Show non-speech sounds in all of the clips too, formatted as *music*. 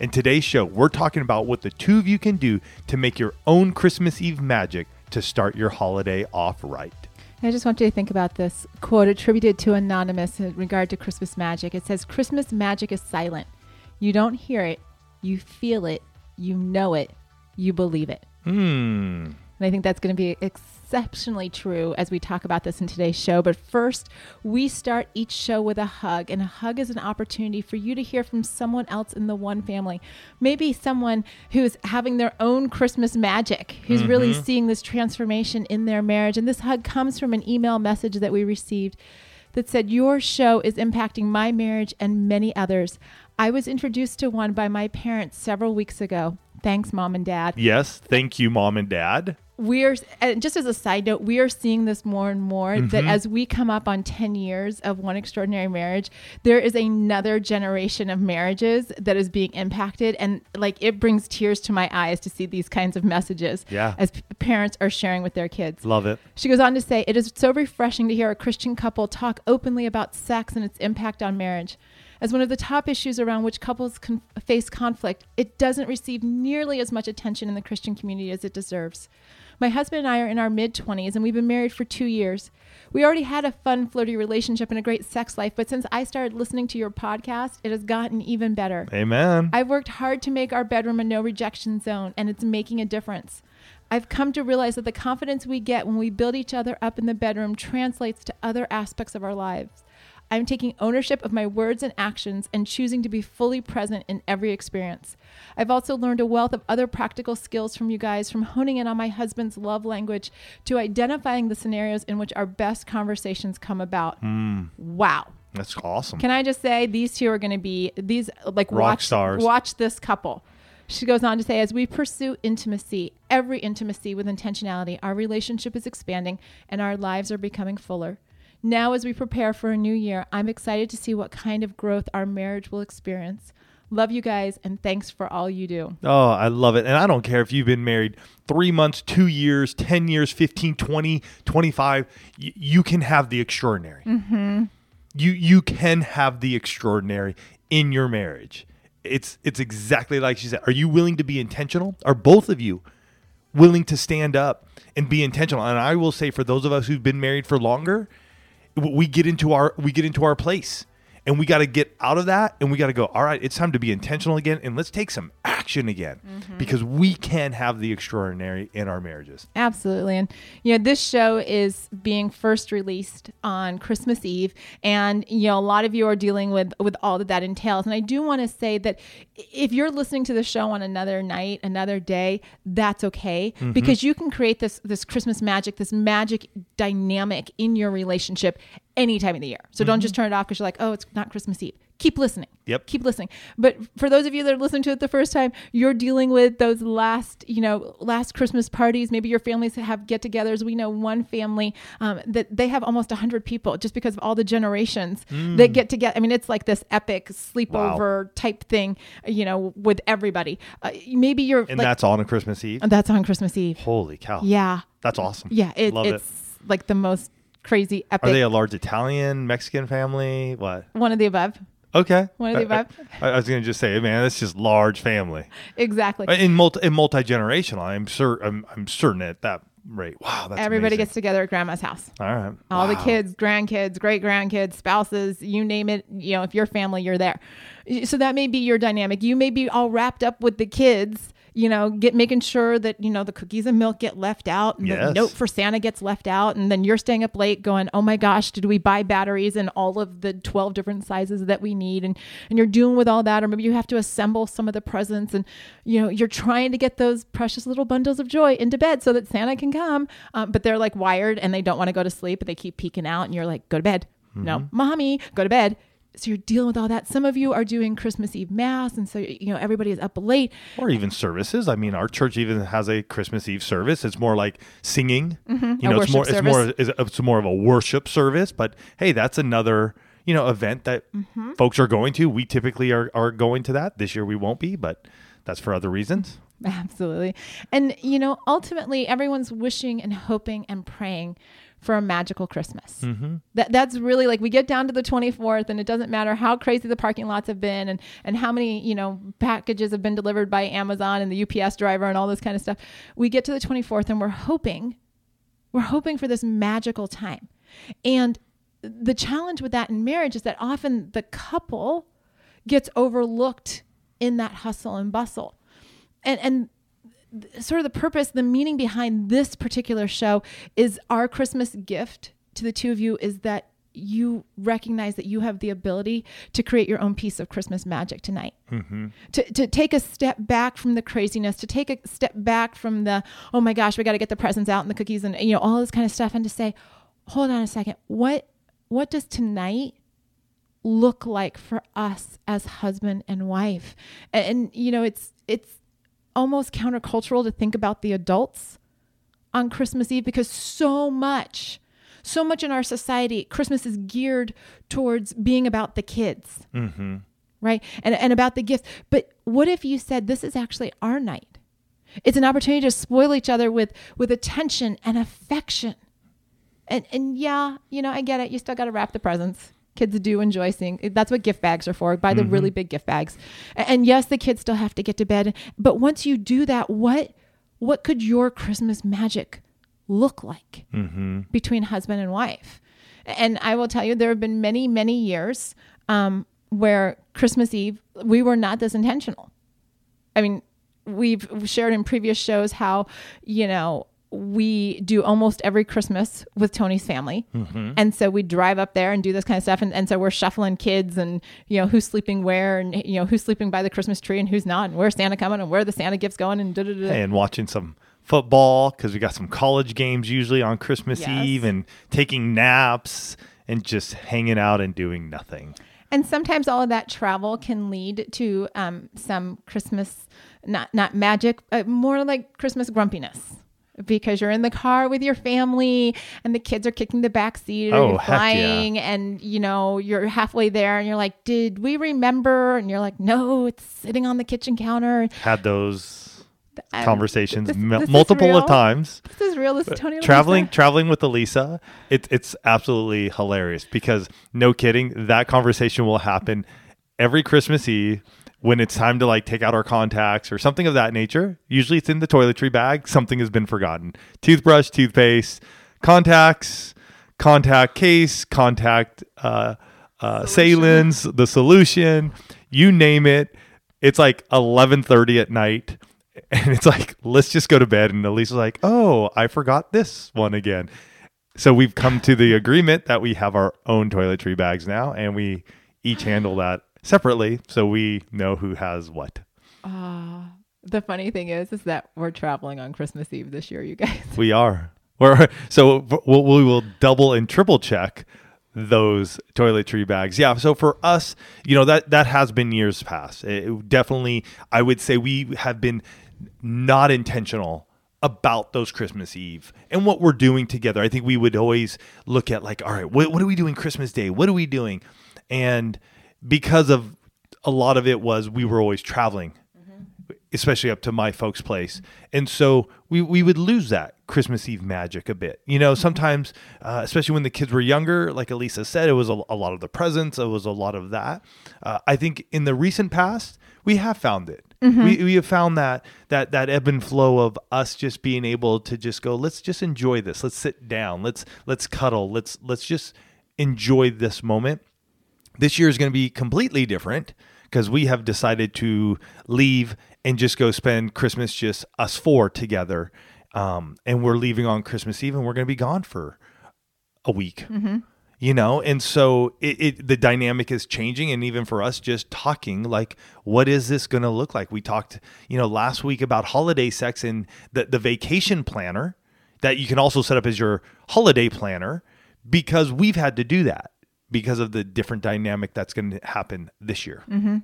In today's show, we're talking about what the two of you can do to make your own Christmas Eve magic to start your holiday off right. I just want you to think about this quote attributed to Anonymous in regard to Christmas magic. It says, Christmas magic is silent. You don't hear it, you feel it, you know it, you believe it. Hmm. And I think that's going to be exceptionally true as we talk about this in today's show. But first, we start each show with a hug. And a hug is an opportunity for you to hear from someone else in the one family. Maybe someone who's having their own Christmas magic, who's really mm-hmm. seeing this transformation in their marriage. And this hug comes from an email message that we received that said, Your show is impacting my marriage and many others. I was introduced to one by my parents several weeks ago. Thanks, mom and dad Yes, thank you, mom and dad. we're and just as a side note we are seeing this more and more that mm-hmm. as we come up on 10 years of one extraordinary marriage there is another generation of marriages that is being impacted and like it brings tears to my eyes to see these kinds of messages Yeah. as p- parents are sharing with their kids Love it. she goes on to say, It is so refreshing to hear a Christian couple talk openly about sex and its impact on marriage. As one of the top issues around which couples con- face conflict, it doesn't receive nearly as much attention in the Christian community as it deserves. My husband and I are in our mid 20s and we've been married for two years. We already had a fun, flirty relationship and a great sex life, but since I started listening to your podcast, it has gotten even better. Amen. I've worked hard to make our bedroom a no rejection zone, and it's making a difference. I've come to realize that the confidence we get when we build each other up in the bedroom translates to other aspects of our lives. I'm taking ownership of my words and actions and choosing to be fully present in every experience. I've also learned a wealth of other practical skills from you guys, from honing in on my husband's love language to identifying the scenarios in which our best conversations come about. Hmm. Wow. That's awesome. Can I just say these two are going to be these like Rock watch stars. watch this couple. She goes on to say, as we pursue intimacy, every intimacy with intentionality, our relationship is expanding and our lives are becoming fuller. Now, as we prepare for a new year, I'm excited to see what kind of growth our marriage will experience. Love you guys and thanks for all you do. Oh, I love it. And I don't care if you've been married three months, two years, 10 years, 15, 20, 25, y- you can have the extraordinary. Mm-hmm. You, you can have the extraordinary in your marriage. It's, it's exactly like she said. Are you willing to be intentional? Are both of you willing to stand up and be intentional? And I will say for those of us who've been married for longer, we get into our we get into our place and we got to get out of that and we got to go all right it's time to be intentional again and let's take some action again mm-hmm. because we can have the extraordinary in our marriages Absolutely. And, you know, this show is being first released on Christmas Eve. And, you know, a lot of you are dealing with, with all that that entails. And I do want to say that if you're listening to the show on another night, another day, that's okay mm-hmm. because you can create this, this Christmas magic, this magic dynamic in your relationship any time of the year. So don't just turn it off because you're like, oh, it's not Christmas Eve. Keep listening. Yep. Keep listening. But for those of you that are listening to it the first time, you're dealing with those last, you know, last Christmas parties. Maybe your families have get-togethers. We know one family um, that they have almost hundred people just because of all the generations that get together. I mean, it's like this epic sleepover type thing, you know, with everybody. Uh, maybe you're and like, that's on a christmas eve that's on Christmas Eve. holy cow Yeah, that's awesome yeah. It, love it's it like the most crazy epic. are they a large italian mexican family what one of the above. okay One of the above. I, I was gonna just say man that's just large family Exactly. Uh, in multi in multi-generational i'm sure I'm, I'm certain at that rate wow that's Everybody amazing. gets together at grandma's house. all right all the kids, grandkids, great grandkids, spouses, you name it. You know, if you're family, you're there. So that may be your dynamic. You may be all wrapped up with the kids. You know, get making sure that you know the cookies and milk get left out, and the note for Santa gets left out, and then you're staying up late going, "Oh my gosh, did we buy batteries in all of the twelve different sizes that we need?" And and you're dealing with all that, or maybe you have to assemble some of the presents, and you know you're trying to get those precious little bundles of joy into bed so that Santa can come, um, but they're like wired and they don't want to go to sleep, but they keep peeking out, and you're like, "Go to bed." No, mommy, go to bed. So you're dealing with all that. Some of you are doing Christmas Eve mass, and so you know everybody is up late. or even services. I mean, our church even has a Christmas Eve service. It's more like singing. You Mm-hmm. A know, it's more it's more it's, it's more of a worship service. But hey, that's another you know event that Mm-hmm. folks are going to. We typically are are going to that. This year we won't be, but that's for other reasons. *laughs* Absolutely. And, you know, ultimately, everyone's wishing and hoping and praying for a magical Christmas. Mm-hmm. That, that's really like we get down to the 24th, and it doesn't matter how crazy the parking lots have been and, and how many, you know, packages have been delivered by Amazon and the UPS driver and all this kind of stuff. We get to the 24th, and we're hoping, we're hoping for this magical time. And the challenge with that in marriage is that often the couple gets overlooked in that hustle and bustle and and sort of the purpose the meaning behind this particular show is our christmas gift to the two of you is that you recognize that you have the ability to create your own piece of christmas magic tonight. Mm-hmm. To, to take a step back from the craziness to take a step back from the oh my gosh we got to get the presents out and the cookies and you know all this kind of stuff and to say hold on a second what what does tonight look like for us as husband and wife? And, and, you know it's it's almost countercultural to think about the adults on christmas eve because so much so much in our society christmas is geared towards being about the kids mm-hmm. right? And, and about the gifts. But what if you said this is actually our night. It's an opportunity to spoil each other with with attention and affection. And and yeah, you know, I get it. You still got to wrap the presents. Kids do enjoy seeing. That's what gift bags are for. Buy the really big gift bags. And yes, the kids still have to get to bed. But once you do that, what what could your Christmas magic look like between husband and wife? And I will tell you, there have been many, many years um, where Christmas Eve we were not this intentional. I mean, we've shared in previous shows how, you know, we do almost every Christmas with Tony's family. And so we drive up there and do this kind of stuff. And, and so we're shuffling kids and, you know, who's sleeping where and, you know, who's sleeping by the Christmas tree and who's not and where's Santa coming and where the Santa gifts going and da da da. and watching some football because we got some college games usually on Christmas Yes. Eve and taking naps and just hanging out and doing nothing. And sometimes all of that travel can lead to um, some Christmas, not not magic, uh, more like Christmas grumpiness. Because you're in the car with your family and the kids are kicking the back seat Oh, you're heck yeah. flying and you know you're halfway there and you're like, did we remember? And you're like, no, it's sitting on the kitchen counter. Had those Um, conversations this- this multiple of times. This is real. This is Tony. and traveling Lisa. traveling with Alisa, it's it's absolutely hilarious because no kidding, that conversation will happen every Christmas Eve when it's time to like take out our contacts or something of that nature. Usually it's in the toiletry bag. Something has been forgotten. Toothbrush, toothpaste, contacts, contact case, contact uh, uh, salins, the solution, you name it. It's like eleven thirty at night, *laughs* and it's like let's just go to bed. And Alisa's like, "Oh, I forgot this one again." So we've come to the agreement that we have our own toiletry bags now, and we each handle that separately, so we know who has what. Uh, the funny thing is, is that we're traveling on Christmas Eve this year, you guys. We are. We're, so we'll, we will double and triple check those toiletry bags. Yeah. So for us, you know that that has been years past. It, definitely, I would say we have been not intentional about those Christmas Eve and what we're doing together. I think we would always look at like, all right, what, what are we doing Christmas Day? What are we doing? And because of a lot of it was we were always traveling especially up to my folks' place. And so we, we would lose that Christmas Eve magic a bit. You know, sometimes, uh, especially when the kids were younger, like Alisa said, it was a, a lot of the presents, it was a lot of that. Uh, I think in the recent past, we have found it. We, we have found that that that ebb and flow of us just being able to just go let's just enjoy this let's sit down let's let's cuddle let's let's just enjoy this moment this year is going to be completely different because we have decided to leave and just go spend Christmas just us four together. Um, and we're leaving on Christmas Eve and we're going to be gone for a week. You know, and so it, it the dynamic is changing, and even for us, just talking like, what is this going to look like? We talked, you know, last week about holiday sex and the the vacation planner that you can also set up as your holiday planner because we've had to do that because of the different dynamic that's going to happen this year. Mm-hmm.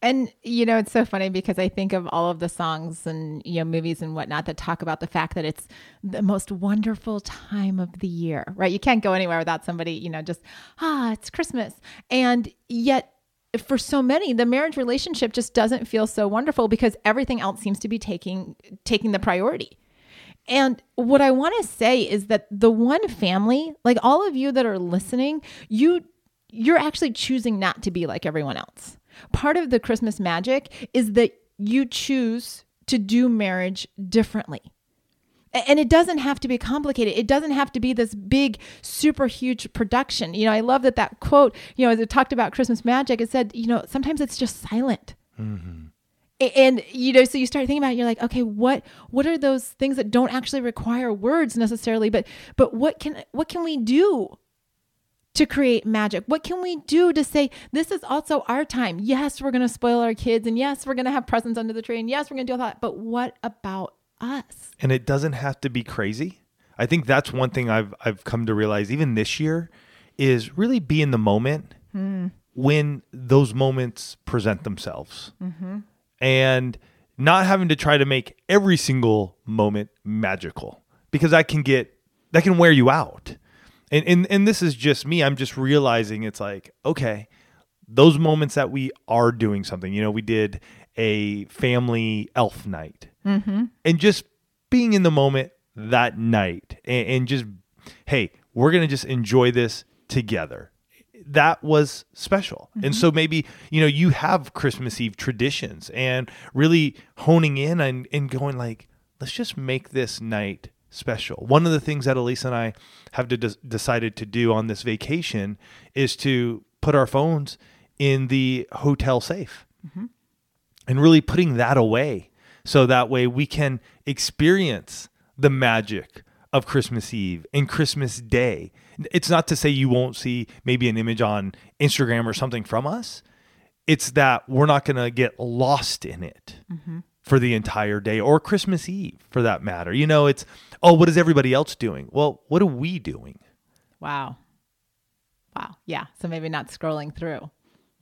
And you know, it's so funny because I think of all of the songs and you know movies and whatnot that talk about the fact that it's the most wonderful time of the year, right? You can't go anywhere without somebody, you know, just ah, it's Christmas, and yet for so many the marriage relationship just doesn't feel so wonderful because everything else seems to be taking taking the priority and what I want to say is that the one family, like all of you that are listening, you you're actually choosing not to be like everyone else. Part of the Christmas magic is that you choose to do marriage differently. And it doesn't have to be complicated. It doesn't have to be this big, super huge production. You know, I love that that quote, you know, as it talked about Christmas magic, it said, you know, sometimes it's just silent. Mm-hmm. And you know, so you start thinking about it, you're like, okay, what what are those things that don't actually require words necessarily, but but what can what can we do to create magic? What can we do to say, this is also our time? Yes, we're going to spoil our kids. And yes, we're going to have presents under the tree. And yes, we're going to do all that. But what about us? And it doesn't have to be crazy. I think that's one thing I've, I've come to realize even this year is really be in the moment mm. when those moments present themselves. Mm-hmm. And not having to try to make every single moment magical because that can get that can wear you out and and and this is just me. I'm just realizing it's like okay, those moments that we are doing something. You know, we did a family elf night, mm-hmm. and just being in the moment that night, and, and just hey, we're gonna just enjoy this together that was special. Mm-hmm. And so maybe, you know, you have Christmas Eve traditions and really honing in and, and going like, let's just make this night special. One of the things that Elise and I have de- decided to do on this vacation is to put our phones in the hotel safe mm-hmm. and really putting that away so that way we can experience the magic of Christmas Eve and Christmas Day. It's not to say you won't see maybe an image on Instagram or something from us. It's that we're not going to get lost in it. Mm-hmm for the entire day or Christmas Eve for that matter. You know, it's, oh, what is everybody else doing? Well, what are we doing? Wow. Wow. Yeah. So maybe not scrolling through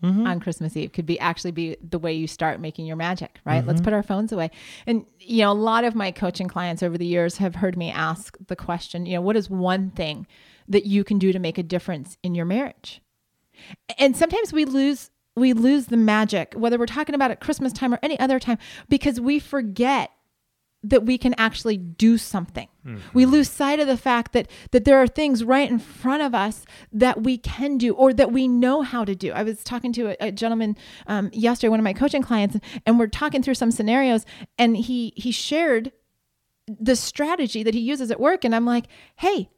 mm-hmm. on Christmas Eve could be actually be the way you start making your magic, right? Mm-hmm. Let's put our phones away. And, you know, a lot of my coaching clients over the years have heard me ask the question, you know, what is one thing that you can do to make a difference in your marriage? And sometimes we lose we lose the magic, whether we're talking about at Christmas time or any other time, because we forget that we can actually do something. Mm-hmm. We lose sight of the fact that that there are things right in front of us that we can do or that we know how to do. I was talking to a, a gentleman um, yesterday, one of my coaching clients, and we're talking through some scenarios, and he he shared the strategy that he uses at work, and I'm like, hey.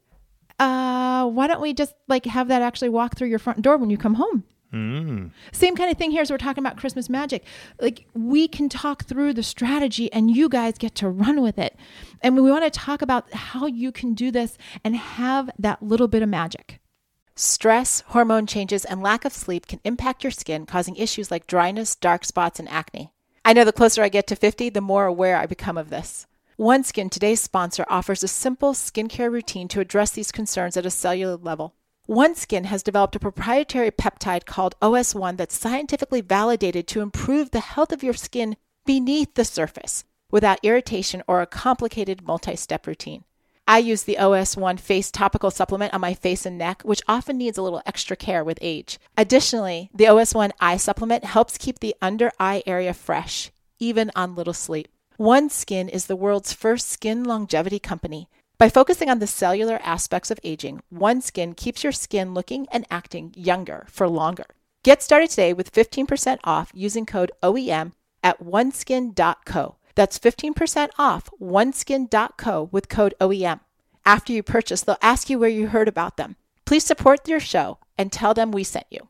Uh, why don't we just like have that actually walk through your front door when you come home? Mm. Same kind of thing here as we're talking about Christmas magic. Like we can talk through the strategy and you guys get to run with it. And we want to talk about how you can do this and have that little bit of magic. Stress, hormone changes, and lack of sleep can impact your skin, causing issues like dryness, dark spots, and acne. I know the closer I get to 50, the more aware I become of this. OneSkin, today's sponsor, offers a simple skincare routine to address these concerns at a cellular level. OneSkin has developed a proprietary peptide called OS1 that's scientifically validated to improve the health of your skin beneath the surface without irritation or a complicated multi step routine. I use the OS1 face topical supplement on my face and neck, which often needs a little extra care with age. Additionally, the OS1 eye supplement helps keep the under eye area fresh, even on little sleep. OneSkin is the world's first skin longevity company by focusing on the cellular aspects of aging, OneSkin keeps your skin looking and acting younger for longer. Get started today with 15% off using code OEM at oneskin.co. That's 15% off oneskin.co with code OEM. After you purchase, they'll ask you where you heard about them. Please support their show and tell them we sent you.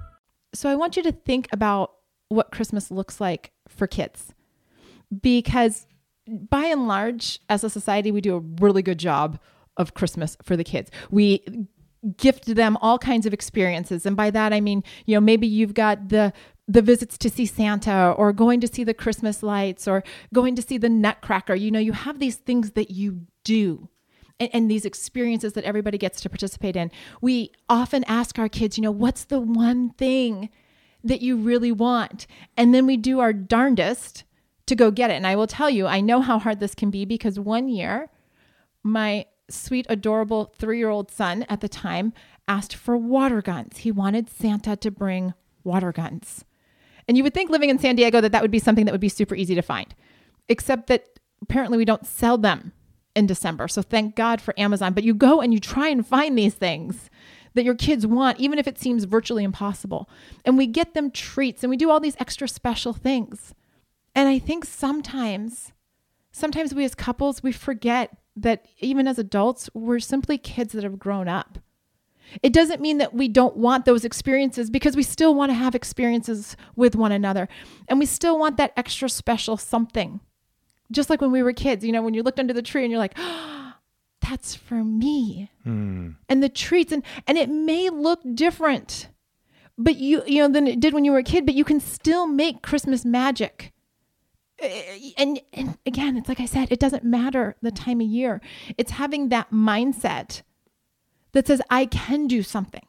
So I want you to think about what Christmas looks like for kids. Because by and large, as a society, we do a really good job of Christmas for the kids. We gift them all kinds of experiences. And by that I mean, you know, maybe you've got the the visits to see Santa or going to see the Christmas lights or going to see the Nutcracker. You know, you have these things that you do and, and, these experiences that everybody gets to participate in. We often ask our kids, you know, what's the one thing that you really want? And then we do our darndest to go get it. And I will tell you, I know how hard this can be because one year, my sweet, adorable three year old son at the time asked for water guns. He wanted Santa to bring water guns. And you would think living in San Diego that that would be something that would be super easy to find, except that apparently we don't sell them in December. So thank God for Amazon. But you go and you try and find these things that your kids want, even if it seems virtually impossible. And we get them treats and we do all these extra special things. And I think sometimes, sometimes we as couples, we forget that even as adults, we're simply kids that have grown up. It doesn't mean that we don't want those experiences because we still want to have experiences with one another. And we still want that extra special something. Just like when we were kids, you know, when you looked under the tree and you're like, oh, *gasps* that's for me. Mm. And the treats and and it may look different. But you you know than it did when you were a kid, but you can still make Christmas magic and, and again, it's like I said, it doesn't matter the time of year. It's having that mindset that says, I can do something.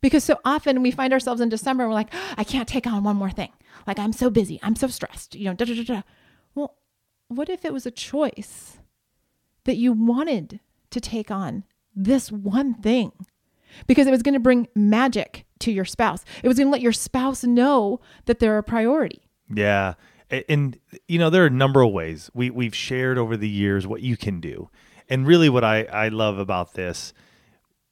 Because so often we find ourselves in December and we're like, oh, *gasps* I can't take on one more thing. Like, I'm so busy. I'm so stressed. You know, da da da da. Well, what if it was a choice that you wanted to take on this one thing? Because it was going to bring magic to your spouse. It was going to let your spouse know that they're a priority. Yeah and you know there are a number of ways we we've shared over the years what you can do and really what i i love about this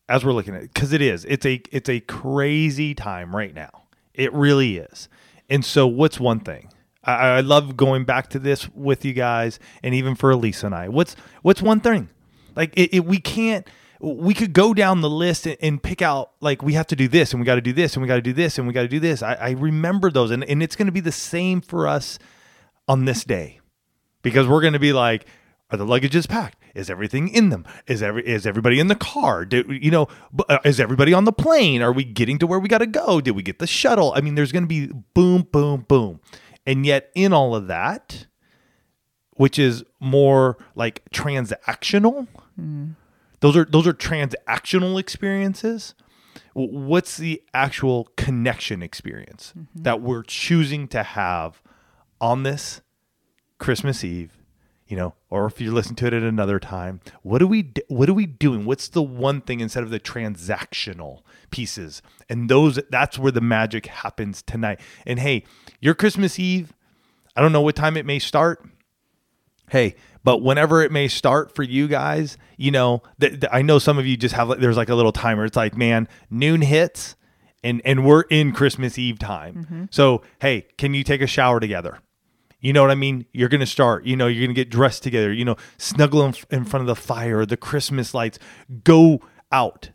as we're looking at because it is it's a it's a crazy time right now it really is and so what's one thing I, I love going back to this with you guys and even for alisa and i what's what's one thing like it, it we can't we could go down the list and, and, pick out like we have to do this and we got to do this and we got to do this and we got to do this. I, I remember those, and, and it's going to be the same for us on this day because we're going to be like, are the luggages packed? Is everything in them? Is every is everybody in the car? Do, you know, uh, is everybody on the plane? Are we getting to where we got to go? Did we get the shuttle? I mean, there's going to be boom, boom, boom, and yet in all of that, which is more like transactional. Mm those are those are transactional experiences. What's the actual connection experience mm-hmm. that we're choosing to have on this Christmas Eve? You know, or if you listen to it at another time, what are we what are we doing? What's the one thing instead of the transactional pieces? And those that's where the magic happens tonight. And hey, your Christmas Eve, I don't know what time it may start. Hey, but whenever it may start for you guys, you know, th- th- I know some of you just have like there's like a little timer. It's like, man, noon hits and and we're in Christmas Eve time. Mm-hmm. So, hey, can you take a shower together? You know what I mean? You're going to start, you know, you're going to get dressed together, you know, snuggle in, in front of the fire, the Christmas lights, go out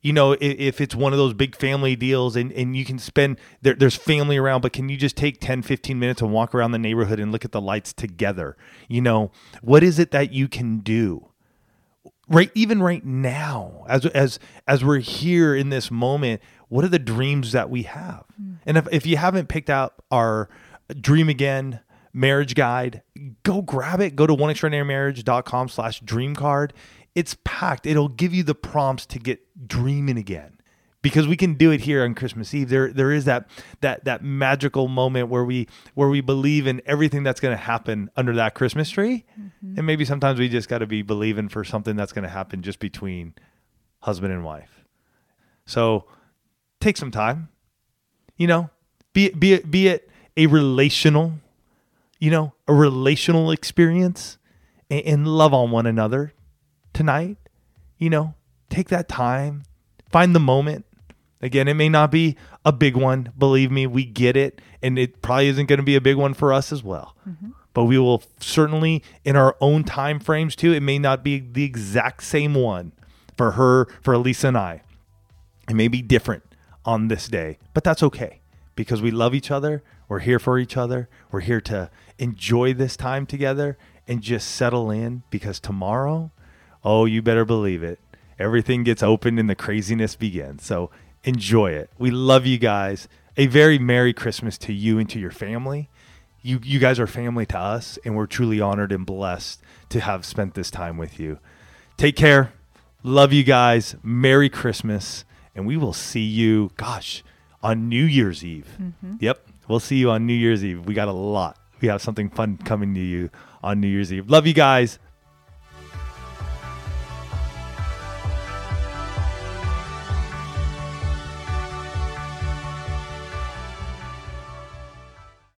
you know, if, if, it's one of those big family deals and, and you can spend, there, there's family around, but can you just take 10, 15 minutes and walk around the neighborhood and look at the lights together? You know, what is it that you can do? Right, even right now, as as as we're here in this moment, what are the dreams that we have? Mm. And if, if you haven't picked out our Dream Again marriage guide, go grab it. Go to oneextraordinarymarriage.com slash dream card it's packed. It'll give you the prompts to get dreaming again. Because we can do it here on Christmas Eve. There there is that that that magical moment where we where we believe in everything that's going to happen under that Christmas tree. Mm-hmm. And maybe sometimes we just got to be believing for something that's going to happen just between husband and wife. So take some time. You know, be it, be it, be it a relational, you know, a relational experience and, and love on one another tonight, you know, take that time, find the moment. Again, it may not be a big one. Believe me, we get it. And it probably isn't going to be a big one for us as well. Mm-hmm. But we will certainly, in our own time frames too, it may not be the exact same one for her, for Alisa and I. It may be different on this day, but that's okay because we love each other. We're here for each other. We're here to enjoy this time together and just settle in because tomorrow, oh, you better believe it. Everything gets opened and the craziness begins. So enjoy it. We love you guys. A very Merry Christmas to you and to your family. You, you guys are family to us, and we're truly honored and blessed to have spent this time with you. Take care. Love you guys. Merry Christmas. And we will see you, gosh, on New Year's Eve. Mm-hmm. Yep. We'll see you on New Year's Eve. We got a lot. We have something fun coming to you on New Year's Eve. Love you guys.